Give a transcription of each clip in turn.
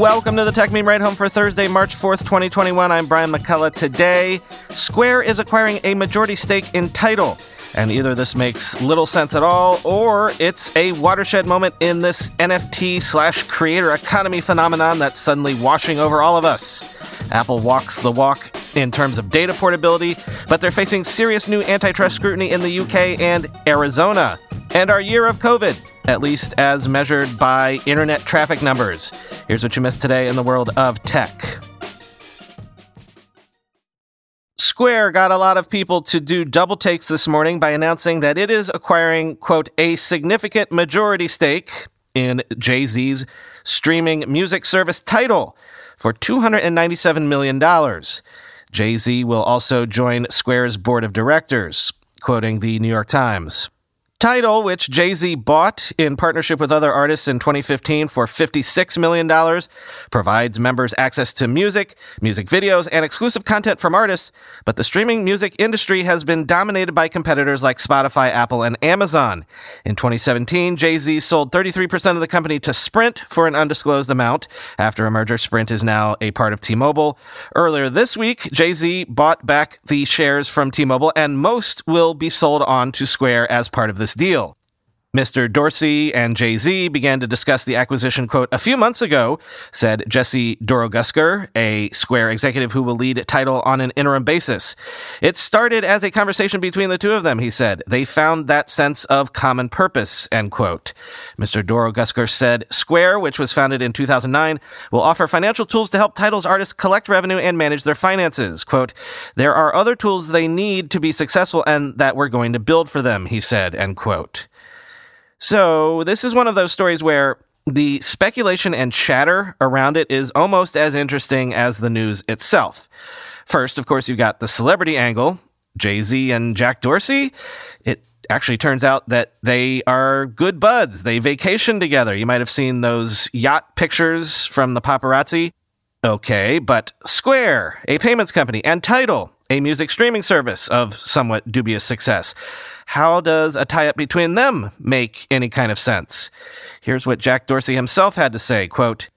Welcome to the Techmeme Ride Home for Thursday, March 4th, 2021. I'm Brian McCullough. Today, Square is acquiring a majority stake in Tidal. And either this makes little sense at all, or it's a watershed moment in this NFT slash creator economy phenomenon that's suddenly washing over all of us. Apple walks the walk in terms of data portability, but they're facing serious new antitrust scrutiny in the UK and Arizona. And our year of COVID, at least as measured by internet traffic numbers. Here's what you missed today in the world of tech. Square got a lot of people to do double takes this morning by announcing that it is acquiring, quote, a significant majority stake in Jay Z's streaming music service Tidal for $297 million. Jay Z will also join Square's board of directors, quoting the New York Times. Tidal, which Jay Z bought in partnership with other artists in 2015 for $56 million, provides members access to music, music videos, and exclusive content from artists. But the streaming music industry has been dominated by competitors like Spotify, Apple, and Amazon. In 2017, Jay Z sold 33% of the company to Sprint for an undisclosed amount. After a merger, Sprint is now a part of T Mobile. Earlier this week, Jay Z bought back the shares from T Mobile, and most will be sold on to Square as part of this this deal. Mr. Dorsey and Jay Z began to discuss the acquisition, quote, a few months ago, said Jesse Dorogusker, a Square executive who will lead Tidal on an interim basis. It started as a conversation between the two of them, he said. They found that sense of common purpose, end quote. Mr. Dorogusker said Square, which was founded in 2009, will offer financial tools to help Tidal's artists collect revenue and manage their finances. Quote, there are other tools they need to be successful and that we're going to build for them, he said, end quote. So, this is one of those stories where the speculation and chatter around it is almost as interesting as the news itself. First, of course, you've got the celebrity angle Jay Z and Jack Dorsey. It actually turns out that they are good buds. They vacation together. You might have seen those yacht pictures from the paparazzi. Okay, but Square, a payments company, and Tidal, a music streaming service of somewhat dubious success. How does a tie up between them make any kind of sense? Here's what Jack Dorsey himself had to say quote,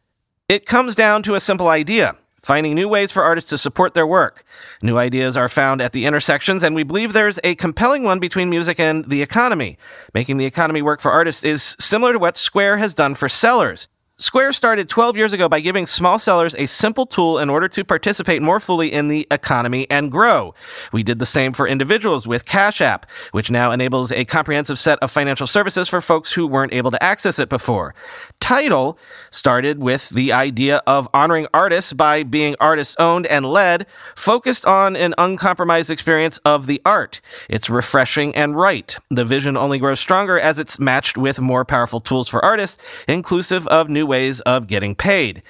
It comes down to a simple idea finding new ways for artists to support their work. New ideas are found at the intersections, and we believe there's a compelling one between music and the economy. Making the economy work for artists is similar to what Square has done for sellers. Square started 12 years ago by giving small sellers a simple tool in order to participate more fully in the economy and grow. We did the same for individuals with Cash App, which now enables a comprehensive set of financial services for folks who weren't able to access it before. Tidal started with the idea of honoring artists by being artist owned and led, focused on an uncompromised experience of the art. It's refreshing and right. The vision only grows stronger as it's matched with more powerful tools for artists, inclusive of new ways of getting paid.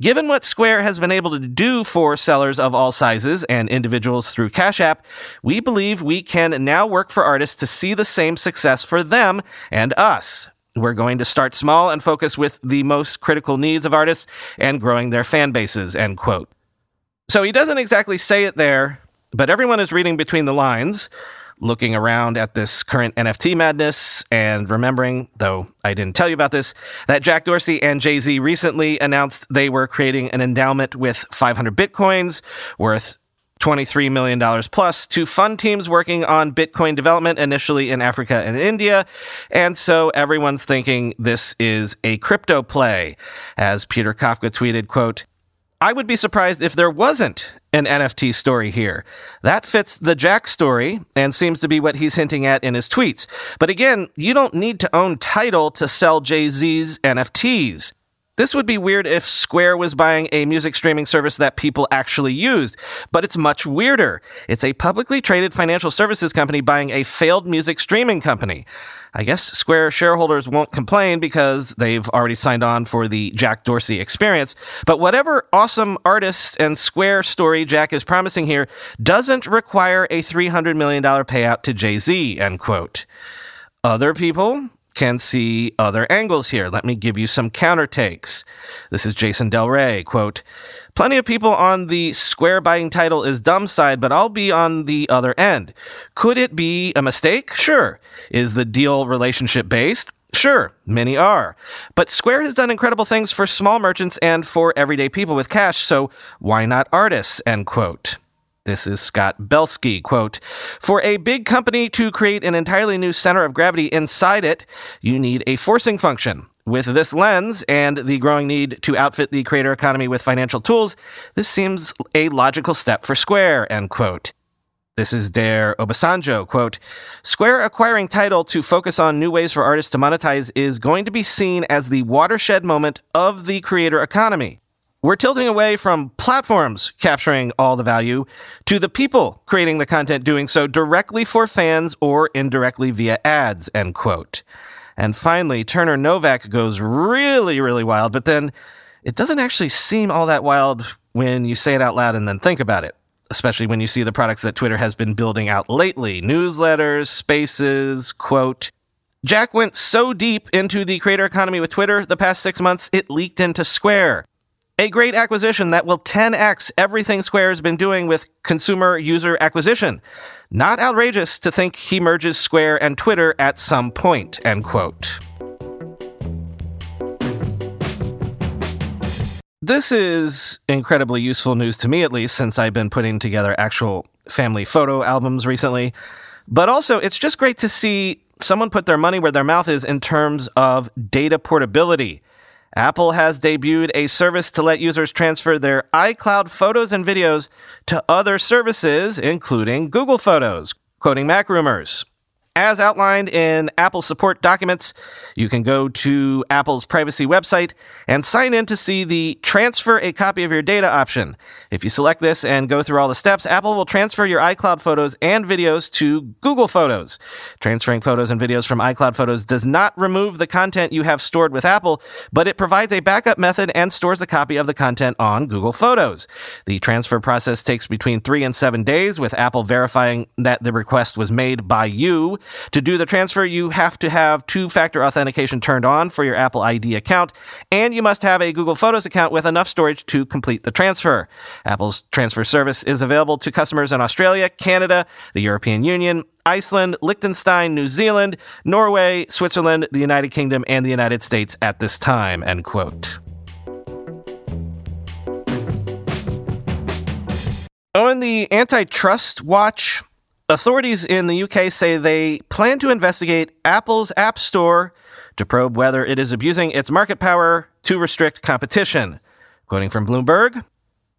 Given what Square has been able to do for sellers of all sizes and individuals through Cash App, we believe we can now work for artists to see the same success for them and us. We're going to start small and focus with the most critical needs of artists and growing their fan bases, end quote. So he doesn't exactly say it there, but everyone is reading between the lines looking around at this current NFT madness and remembering, though I didn't tell you about this, that Jack Dorsey and Jay Z recently announced they were creating an endowment with 500 bitcoins worth $23 million plus to fund teams working on Bitcoin development initially in Africa and India. And so everyone's thinking this is a crypto play. As Peter Kafka tweeted, quote, I would be surprised if there wasn't an NFT story here. That fits the Jack story and seems to be what he's hinting at in his tweets. But again, you don't need to own Tidal to sell Jay Z's NFTs. This would be weird if Square was buying a music streaming service that people actually used, but it's much weirder. It's a publicly traded financial services company buying a failed music streaming company. I guess Square shareholders won't complain because they've already signed on for the Jack Dorsey experience. But whatever awesome artist and Square story Jack is promising here doesn't require a $300 million payout to Jay Z, end quote. Other people can see other angles here. Let me give you some counter takes. This is Jason Del Rey, quote, Plenty of people on the square buying Tidal is dumb side, but I'll be on the other end. Could it be a mistake? Sure. Is the deal relationship based? Sure, many are. But Square has done incredible things for small merchants and for everyday people with cash, so why not artists? End quote. This is Scott Belsky. Quote, For a big company to create an entirely new center of gravity inside it, you need a forcing function. With this lens and the growing need to outfit the creator economy with financial tools, this seems a logical step for Square, end quote. This is Dare Obasanjo, quote, Square acquiring Tidal to focus on new ways for artists to monetize is going to be seen as the watershed moment of the creator economy. We're tilting away from platforms capturing all the value to the people creating the content doing so directly for fans or indirectly via ads, end quote. And finally, Turner Novak goes really, really wild, but then it doesn't actually seem all that wild when you say it out loud and then think about it, especially when you see the products that Twitter has been building out lately newsletters, spaces, quote. Jack went so deep into the creator economy with Twitter the past six months, it leaked into Square. A great acquisition that will 10x everything Square has been doing with consumer user acquisition. Not outrageous to think he merges Square and Twitter at some point, end quote. This is incredibly useful news to me, at least, since I've been putting together actual family photo albums recently. But also, it's just great to see someone put their money where their mouth is in terms of data portability. Apple has debuted a service to let users transfer their iCloud photos and videos to other services, including Google Photos, quoting MacRumors. As outlined in Apple support documents, you can go to Apple's privacy website and sign in to see the transfer a copy of your data option. If you select this and go through all the steps, Apple will transfer your iCloud photos and videos to Google Photos. Transferring photos and videos from iCloud Photos does not remove the content you have stored with Apple, but it provides a backup method and stores a copy of the content on Google Photos. The transfer process takes between three and seven days, with Apple verifying that the request was made by you. To do the transfer, you have to have two factor authentication turned on for your Apple ID account, and you must have a Google Photos account with enough storage to complete the transfer. Apple's transfer service is available to customers in Australia, Canada, the European Union, Iceland, Liechtenstein, New Zealand, Norway, Switzerland, the United Kingdom, and the United States at this time, end quote. On the antitrust watch, Authorities in the UK say they plan to investigate Apple's App Store to probe whether it is abusing its market power to restrict competition. Quoting from Bloomberg,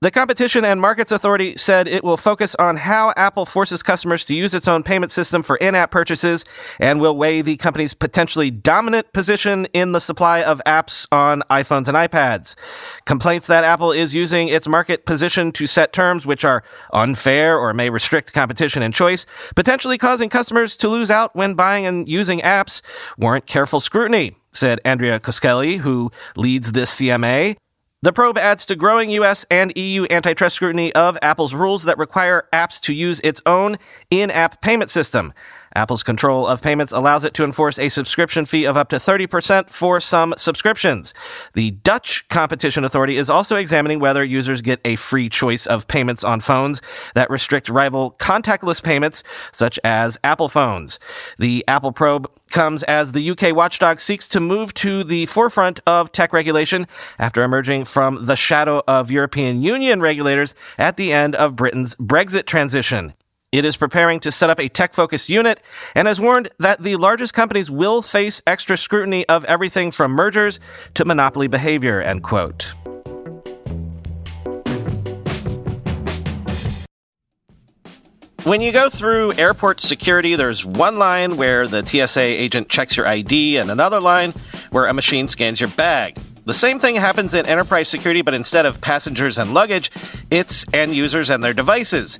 the Competition and Markets Authority said it will focus on how Apple forces customers to use its own payment system for in app purchases and will weigh the company's potentially dominant position in the supply of apps on iPhones and iPads. Complaints that Apple is using its market position to set terms which are unfair or may restrict competition and choice, potentially causing customers to lose out when buying and using apps, warrant careful scrutiny said Andrea Coscelli, who leads this CMA. The probe adds to growing US and EU antitrust scrutiny of Apple's rules that require apps to use its own in app payment system. Apple's control of payments allows it to enforce a subscription fee of up to 30% for some subscriptions. The Dutch Competition Authority is also examining whether users get a free choice of payments on phones that restrict rival contactless payments, such as Apple phones. The Apple probe comes as the UK watchdog seeks to move to the forefront of tech regulation after emerging from the shadow of European Union regulators at the end of Britain's Brexit transition. It is preparing to set up a tech focused unit and has warned that the largest companies will face extra scrutiny of everything from mergers to monopoly behavior, end quote. When you go through airport security, there's one line where the TSA agent checks your ID and another line where a machine scans your bag. The same thing happens in enterprise security, but instead of passengers and luggage, it's end users and their devices.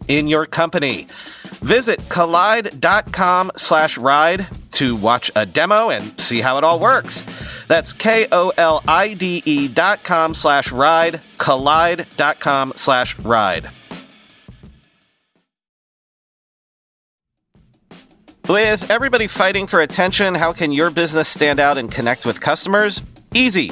in your company. Visit kolide.com slash ride to watch a demo and see how it all works. That's K-O-L-I-D-E dot com slash ride, kolide.com slash ride. With everybody fighting for attention, how can your business stand out and connect with customers? Easy.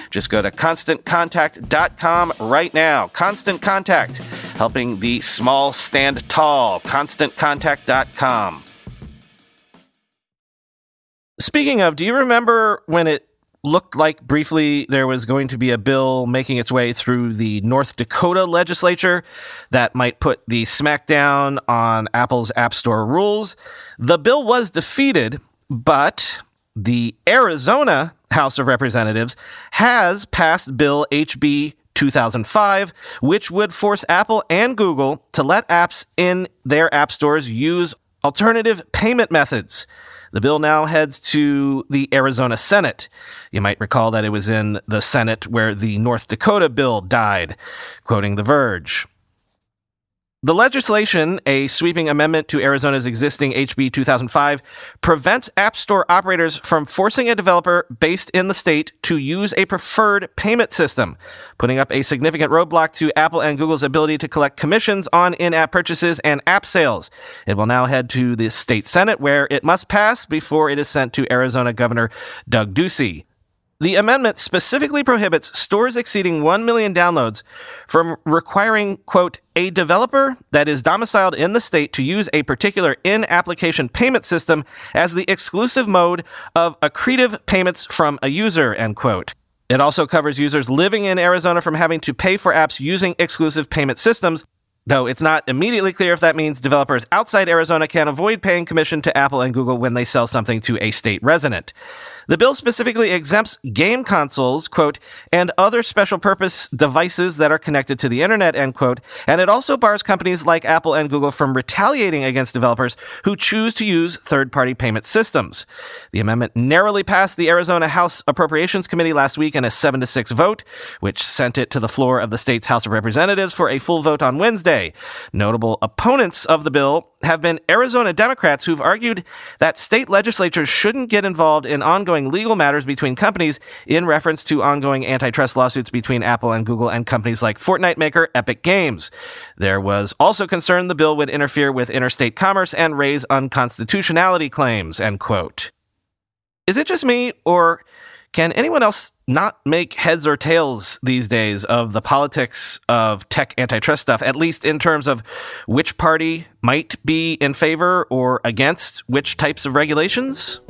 Just go to constantcontact.com right now. Constant Contact, helping the small stand tall. ConstantContact.com. Speaking of, do you remember when it looked like briefly there was going to be a bill making its way through the North Dakota legislature that might put the smackdown on Apple's App Store rules? The bill was defeated, but the Arizona House of Representatives has passed Bill HB 2005, which would force Apple and Google to let apps in their app stores use alternative payment methods. The bill now heads to the Arizona Senate. You might recall that it was in the Senate where the North Dakota bill died, quoting The Verge. The legislation, a sweeping amendment to Arizona's existing HB 2005, prevents App Store operators from forcing a developer based in the state to use a preferred payment system, putting up a significant roadblock to Apple and Google's ability to collect commissions on in app purchases and app sales. It will now head to the state Senate, where it must pass before it is sent to Arizona Governor Doug Ducey. The amendment specifically prohibits stores exceeding 1 million downloads from requiring, quote, a developer that is domiciled in the state to use a particular in application payment system as the exclusive mode of accretive payments from a user, end quote. It also covers users living in Arizona from having to pay for apps using exclusive payment systems, though it's not immediately clear if that means developers outside Arizona can avoid paying commission to Apple and Google when they sell something to a state resident. The bill specifically exempts game consoles, quote, and other special purpose devices that are connected to the internet, end quote, and it also bars companies like Apple and Google from retaliating against developers who choose to use third party payment systems. The amendment narrowly passed the Arizona House Appropriations Committee last week in a 7 to 6 vote, which sent it to the floor of the state's House of Representatives for a full vote on Wednesday. Notable opponents of the bill have been Arizona Democrats who've argued that state legislatures shouldn't get involved in ongoing legal matters between companies in reference to ongoing antitrust lawsuits between Apple and Google and companies like Fortnite maker Epic Games. There was also concern the bill would interfere with interstate commerce and raise unconstitutionality claims, end quote. Is it just me, or can anyone else not make heads or tails these days of the politics of tech antitrust stuff, at least in terms of which party might be in favor or against which types of regulations?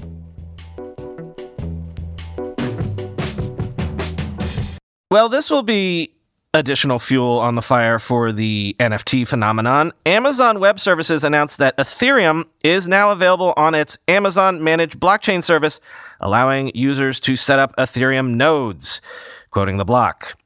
Well, this will be additional fuel on the fire for the NFT phenomenon. Amazon Web Services announced that Ethereum is now available on its Amazon managed blockchain service allowing users to set up Ethereum nodes, quoting the block.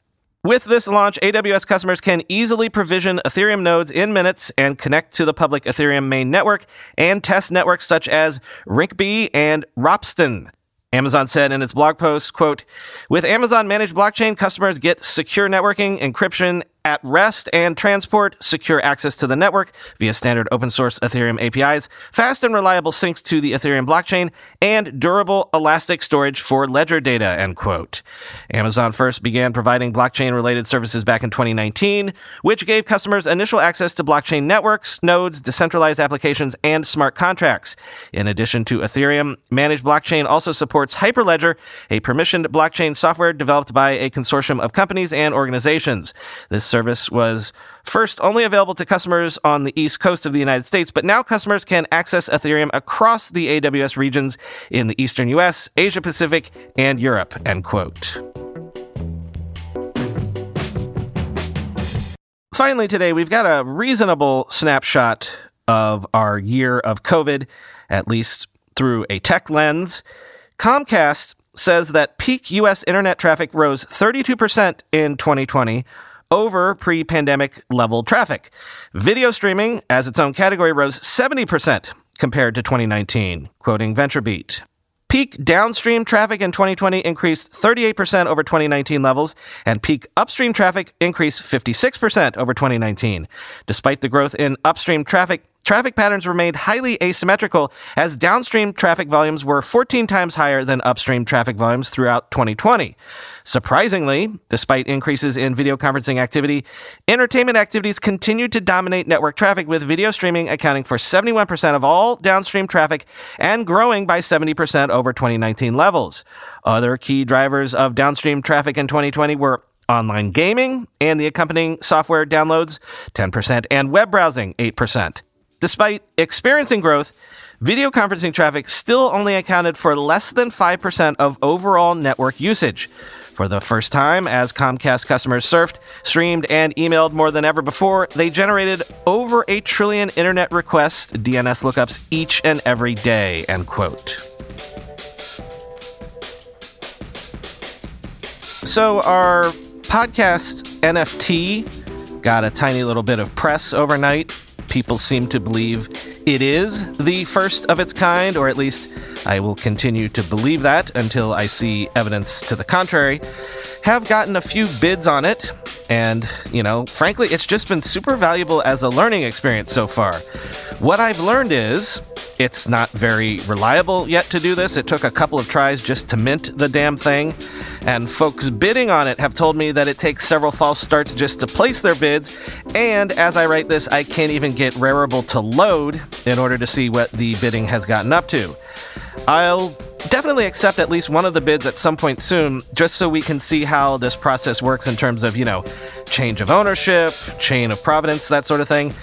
With this launch, AWS customers can easily provision Ethereum nodes in minutes and connect to the public Ethereum main network and test networks such as Rinkeby and Ropsten. Amazon said in its blog post, quote, with Amazon managed blockchain, customers get secure networking, encryption, at rest and transport, secure access to the network via standard open source Ethereum APIs, fast and reliable syncs to the Ethereum blockchain, and durable elastic storage for ledger data, end quote. Amazon first began providing blockchain related services back in 2019, which gave customers initial access to blockchain networks, nodes, decentralized applications, and smart contracts. In addition to Ethereum, Managed Blockchain also supports Hyperledger, a permissioned blockchain software developed by a consortium of companies and organizations. This service was first only available to customers on the east coast of the United States, but now customers can access Ethereum across the AWS regions in the eastern US, Asia Pacific, and Europe, end quote. Finally, today, we've got a reasonable snapshot of our year of COVID, at least through a tech lens. Comcast says that peak U.S. internet traffic rose 32% in 2020 over pre pandemic level traffic. Video streaming, as its own category, rose 70% compared to 2019, quoting VentureBeat. Peak downstream traffic in 2020 increased 38% over 2019 levels, and peak upstream traffic increased 56% over 2019. Despite the growth in upstream traffic, traffic patterns remained highly asymmetrical as downstream traffic volumes were 14 times higher than upstream traffic volumes throughout 2020. Surprisingly, despite increases in video conferencing activity, entertainment activities continued to dominate network traffic, with video streaming accounting for 71% of all downstream traffic and growing by 70% over 2019 levels. Other key drivers of downstream traffic in 2020 were online gaming and the accompanying software downloads, 10%, and web browsing, 8%. Despite experiencing growth, video conferencing traffic still only accounted for less than 5% of overall network usage. For the first time, as Comcast customers surfed, streamed, and emailed more than ever before, they generated over a trillion internet requests, DNS lookups each and every day, end quote. So, our podcast NFT got a tiny little bit of press overnight. People seem to believe it is the first of its kind, or at least I will continue to believe that until I see evidence to the contrary. Have gotten a few bids on it, and, you know, frankly, it's just been super valuable as a learning experience so far. What I've learned is it's not very reliable yet to do this. It took a couple of tries just to mint the damn thing. And folks bidding on it have told me that it takes several false starts just to place their bids. And as I write this, I can't even get Rarible to load in order to see what the bidding has gotten up to. I'll definitely accept at least one of the bids at some point soon, just so we can see how this process works in terms of, you know, change of ownership, chain of providence, that sort of thing.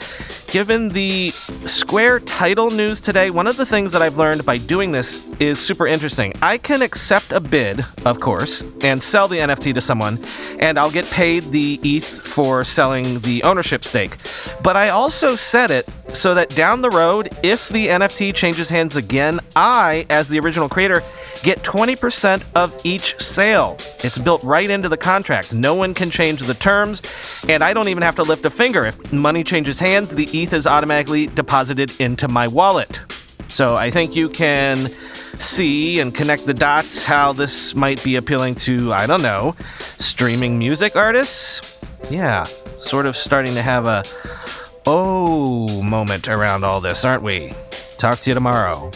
Given the Square Tidal news today, one of the things that I've learned by doing this is super interesting. I can accept a bid, of course, and sell the NFT to someone, and I'll get paid the ETH for selling the ownership stake. But I also set it so that down the road, if the NFT changes hands again, I, as the original creator, get 20% of each sale. It's built right into the contract. No one can change the terms, and I don't even have to lift a finger. If money changes hands, the ETH is automatically deposited into my wallet. So I think you can see and connect the dots how this might be appealing to, I don't know, streaming music artists. Yeah, sort of starting to have a oh moment around all this, aren't we? Talk to you tomorrow.